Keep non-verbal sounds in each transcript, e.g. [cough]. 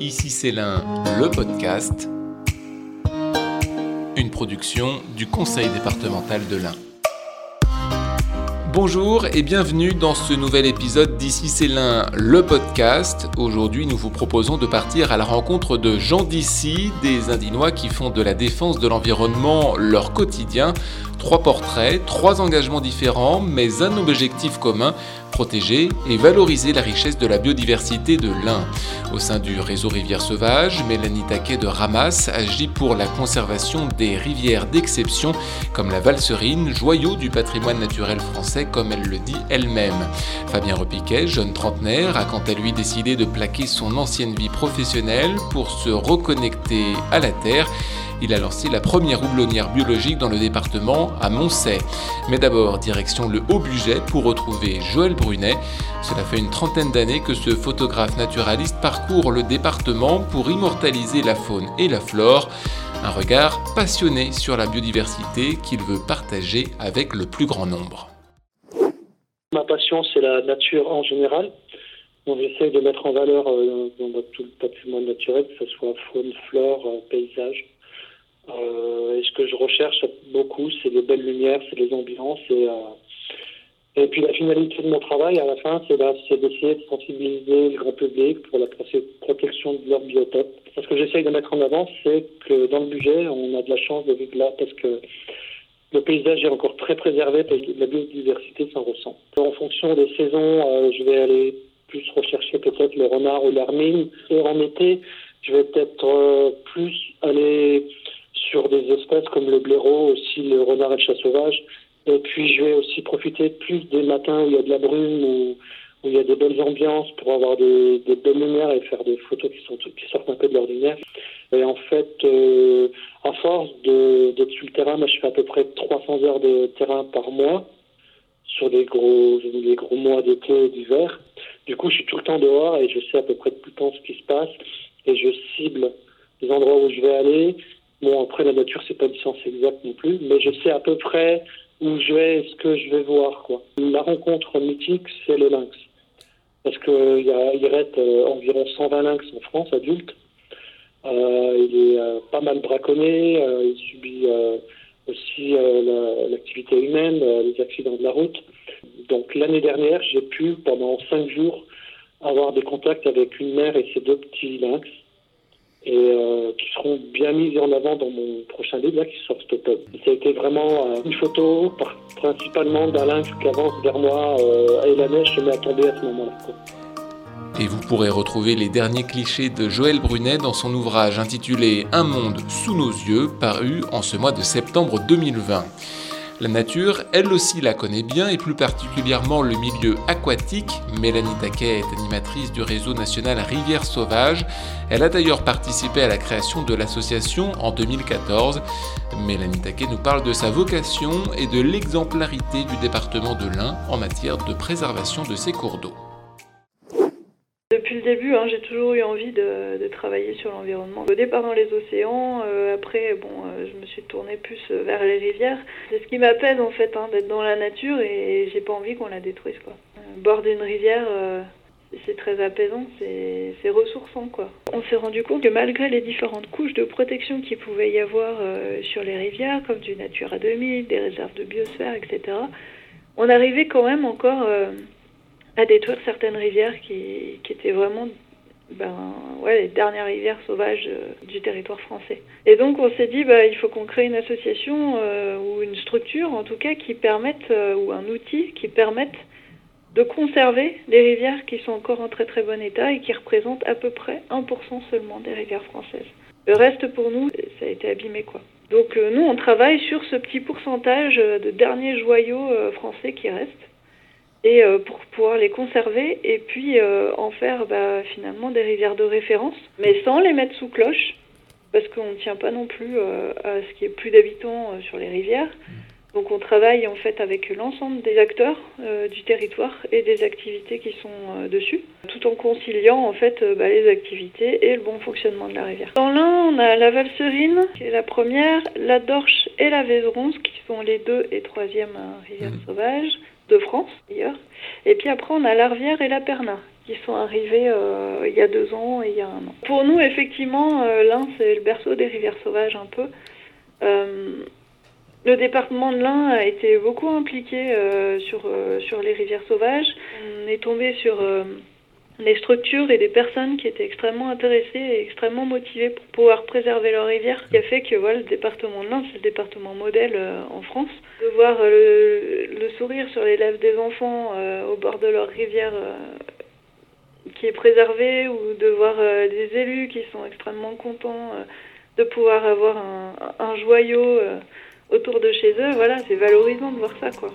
Ici c'est l'un, le podcast, une production du Conseil départemental de l'Ain. Bonjour et bienvenue dans ce nouvel épisode d'Ici c'est l'un, le podcast. Aujourd'hui, nous vous proposons de partir à la rencontre de gens d'ici, des Indinois qui font de la défense de l'environnement leur quotidien. Trois portraits, trois engagements différents, mais un objectif commun, protéger et valoriser la richesse de la biodiversité de l'Ain. Au sein du réseau Rivières Sauvages, Mélanie Taquet de Ramas agit pour la conservation des rivières d'exception comme la Valserine, joyau du patrimoine naturel français comme elle le dit elle-même. Fabien Repiquet, jeune trentenaire, a quant à lui décidé de plaquer son ancienne vie professionnelle pour se reconnecter à la terre il a lancé la première houblonnière biologique dans le département à Moncey. Mais d'abord, direction le Haut-Buget pour retrouver Joël Brunet. Cela fait une trentaine d'années que ce photographe naturaliste parcourt le département pour immortaliser la faune et la flore. Un regard passionné sur la biodiversité qu'il veut partager avec le plus grand nombre. Ma passion, c'est la nature en général. On essaie de mettre en valeur euh, tout le patrimoine naturel, que ce soit faune, flore, euh, paysage. Euh, et ce que je recherche beaucoup, c'est les belles lumières, c'est les ambiances. Et, euh, et puis la finalité de mon travail, à la fin, c'est d'essayer de sensibiliser le grand public pour la protection de leur biotope. Ce que j'essaye de mettre en avant, c'est que dans le budget, on a de la chance de vivre là parce que le paysage est encore très préservé parce la biodiversité s'en ressent. En fonction des saisons, euh, je vais aller plus rechercher peut-être le renard ou l'hermine. Et en été, je vais peut-être plus aller sur des espèces comme le blaireau, aussi le renard et le chat sauvage. Et puis je vais aussi profiter plus des matins où il y a de la brume, où, il y a des belles ambiances pour avoir des, belles lumières et faire des photos qui sortent un peu de l'ordinaire. Et en fait, euh, à force d'être sur le terrain, moi, je fais à peu près 300 heures de terrain par mois sur les gros, les gros mois d'été et d'hiver. Du coup, je suis tout le temps dehors et je sais à peu près tout le temps ce qui se passe et je cible les endroits où je vais aller Bon, après, la nature, c'est pas une science exacte non plus, mais je sais à peu près où je vais et ce que je vais voir. Quoi. La rencontre mythique, c'est le lynx. Parce qu'il il reste euh, environ 120 lynx en France, adultes. Euh, il est euh, pas mal braconné, euh, il subit aussi l'activité humaine, les accidents de la route. Donc l'année dernière, j'ai pu, pendant 5 jours, avoir des contacts avec une mère et ses deux petits lynx et euh, qui seront bien mises en avant dans mon prochain livre qui sort cet automne. Ça a été vraiment euh, une photo principalement d'un lynx qui avance vers moi euh, et la neige se met à tomber à ce moment-là. Et vous pourrez retrouver les derniers clichés de Joël Brunet dans son ouvrage intitulé Un monde sous nos yeux, paru en ce mois de septembre 2020. La nature, elle aussi la connaît bien et plus particulièrement le milieu aquatique. Mélanie Taquet est animatrice du réseau national Rivières Sauvages. Elle a d'ailleurs participé à la création de l'association en 2014. Mélanie Taquet nous parle de sa vocation et de l'exemplarité du département de l'Ain en matière de préservation de ses cours d'eau. Depuis début, hein, j'ai toujours eu envie de, travailler sur l'environnement. Au départ dans les océans, euh, après, bon, euh, je me suis tournée plus vers les rivières. C'est ce qui m'appelle en fait, hein, d'être dans la nature et j'ai pas envie qu'on la détruise. Quoi. Euh, bord d'une rivière, c'est très apaisant, c'est ressourçant. Quoi. On s'est rendu compte que malgré les différentes couches de protection qu'il pouvait y avoir sur les rivières, comme du Natura 2000, des réserves de biosphère, etc., on arrivait quand même encore à détruire certaines rivières qui, étaient vraiment ben, ouais, les dernières rivières sauvages euh, du territoire français. Et donc on s'est dit, bah, il faut qu'on crée une association euh, ou une structure, en tout cas, qui permette, euh, ou un outil qui permette de conserver les rivières qui sont encore en très très bon état et qui représentent à peu près 1% seulement des rivières françaises. Le reste pour nous, ça a été abîmé quoi. Donc nous, on travaille sur ce petit pourcentage de derniers joyaux français qui restent et euh, pour pouvoir les conserver et puis euh, en faire bah, finalement des rivières de référence, mais sans les mettre sous cloche, parce qu'on ne tient pas non plus euh, à ce qu'il y ait plus d'habitants sur les rivières. Donc on travaille en fait avec l'ensemble des acteurs du territoire et des activités qui sont dessus, tout en conciliant en fait bah, les activités et le bon fonctionnement de la rivière. Dans l'un, on a la Valserine, qui est la première, la Dorche et la Vézeronce, qui sont les deux et troisième rivières Mhm. sauvages de France d'ailleurs. Et puis après, on a l'Arvière et la Perna, qui sont arrivés il y a deux ans et il y a un an. Pour nous, effectivement, l'Ain, c'est le berceau des rivières sauvages un peu. Le département de l'Ain a été beaucoup impliqué sur, sur les rivières sauvages. On est tombé sur des structures et des personnes qui étaient extrêmement intéressées et extrêmement motivées pour pouvoir préserver leur rivière, qui a fait que voilà, le département de l'Inde, c'est le département modèle euh, en France. De voir euh, le, sourire sur les lèvres des enfants euh, au bord de leur rivière qui est préservée, ou de voir des élus qui sont extrêmement contents de pouvoir avoir un, un joyau autour de chez eux, voilà, c'est valorisant de voir ça, quoi.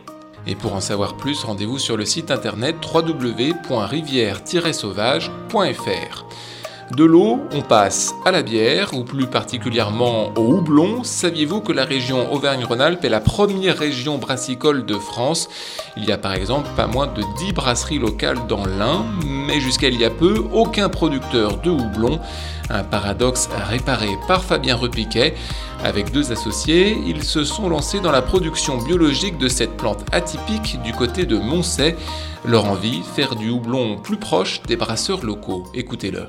Et pour en savoir plus, rendez-vous sur le site internet www.rivière-sauvage.fr. De l'eau, on passe à la bière, ou plus particulièrement au houblon. Saviez-vous que la région Auvergne-Rhône-Alpes est la première région brassicole de France? Il y a par exemple pas moins de 10 brasseries locales dans l'Ain, mais jusqu'à il y a peu, aucun producteur de houblon. Un paradoxe réparé par Fabien Repiquet. Avec deux associés, ils se sont lancés dans la production biologique de cette plante atypique du côté de Moncey. Leur envie, faire du houblon plus proche des brasseurs locaux. Écoutez-le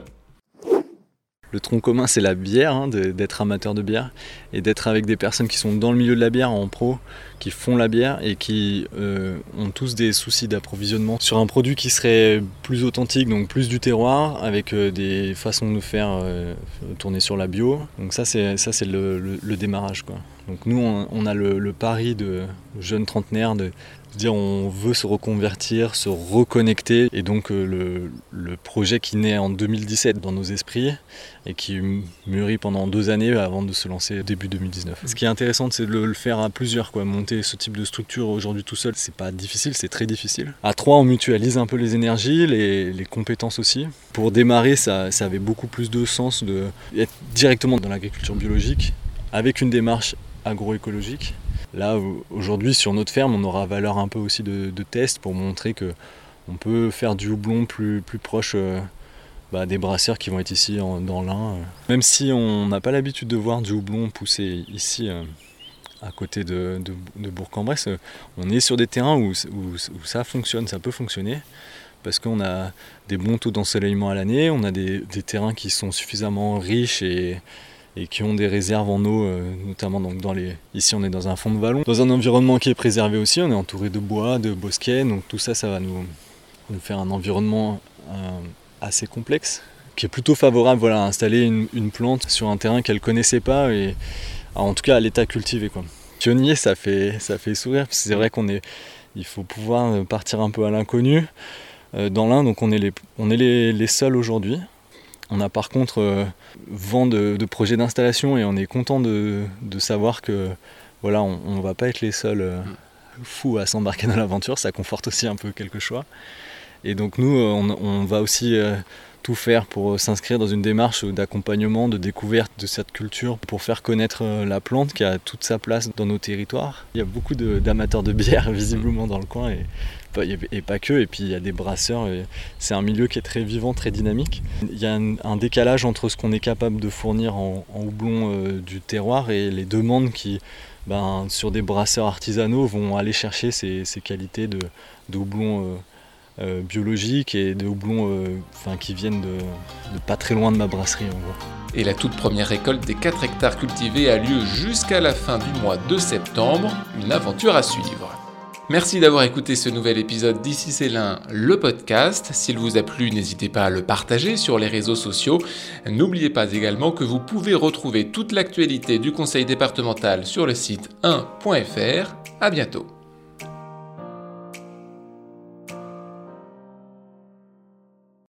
le tronc commun, c'est la bière, hein, d'être amateur de bière et d'être avec des personnes qui sont dans le milieu de la bière en pro, qui font la bière et qui euh, ont tous des soucis d'approvisionnement sur un produit qui serait plus authentique, donc plus du terroir, avec euh, des façons de faire euh, tourner sur la bio. Donc ça, c'est ça, c'est le, démarrage, quoi. Donc nous, on, a le, le, pari de jeunes trentenaires de dire on veut se reconvertir, se reconnecter. Et donc euh, le, projet qui naît en 2017 dans nos esprits et qui mûrit pendant deux années avant de se lancer début 2019. Ce qui est intéressant, c'est de le faire à plusieurs. Quoi. Monter ce type de structure aujourd'hui tout seul, c'est pas difficile, c'est très difficile. À trois, on mutualise un peu les énergies, les, compétences aussi. Pour démarrer, ça, ça avait beaucoup plus de sens d'être directement dans l'agriculture biologique avec une démarche agroécologique Là, aujourd'hui, sur notre ferme, on aura valeur un peu aussi de, test pour montrer que on peut faire du houblon plus, proche euh, bah, des brasseurs qui vont être ici dans l'Ain. Même si on n'a pas l'habitude de voir du houblon pousser ici, euh, à côté de, Bourg-en-Bresse, on est sur des terrains où, ça fonctionne, ça peut fonctionner parce qu'on a des bons taux d'ensoleillement à l'année, on a des, terrains qui sont suffisamment riches et, et qui ont des réserves en eau, euh, notamment donc dans les. Ici, on est dans un fond de vallon, dans un environnement qui est préservé aussi. On est entouré de bois, de bosquets, donc tout ça, ça va nous, faire un environnement euh, assez complexe, qui est plutôt favorable voilà, à installer une, plante sur un terrain qu'elle connaissait pas et en tout cas à l'état cultivé. Quoi. Pionnier, ça fait, ça fait sourire, parce que c'est vrai qu'on est, il faut pouvoir partir un peu à l'inconnu. Euh, dans l'Inde, donc on est les, on est les, les seuls aujourd'hui. On a par contre euh, vent de, projets d'installation et on est content de, savoir que voilà, on ne va pas être les seuls euh, fous à s'embarquer dans l'aventure, ça conforte aussi un peu quelque chose. Et donc nous, euh, on, va aussi tout faire pour s'inscrire dans une démarche d'accompagnement, de découverte de cette culture, pour faire connaître la plante qui a toute sa place dans nos territoires. Il y a beaucoup d'amateurs de, bière [laughs] visiblement dans le coin et pas que, et puis il y a des brasseurs, c'est un milieu qui est très vivant, très dynamique. Il y a un, décalage entre ce qu'on est capable de fournir en, houblon euh, du terroir et les demandes qui, ben, sur des brasseurs artisanaux, vont aller chercher ces, qualités de, houblon euh, euh, biologique et de houblon enfin, qui viennent de, de, pas très loin de ma brasserie en gros. Et la toute première récolte des 4 hectares cultivés a lieu jusqu'à la fin du mois de septembre, une aventure à suivre. Merci d'avoir écouté ce nouvel épisode d'Ici c'est l'un, le podcast. S'il vous a plu, n'hésitez pas à le partager sur les réseaux sociaux. N'oubliez pas également que vous pouvez retrouver toute l'actualité du conseil départemental sur le site 1.fr. À bientôt.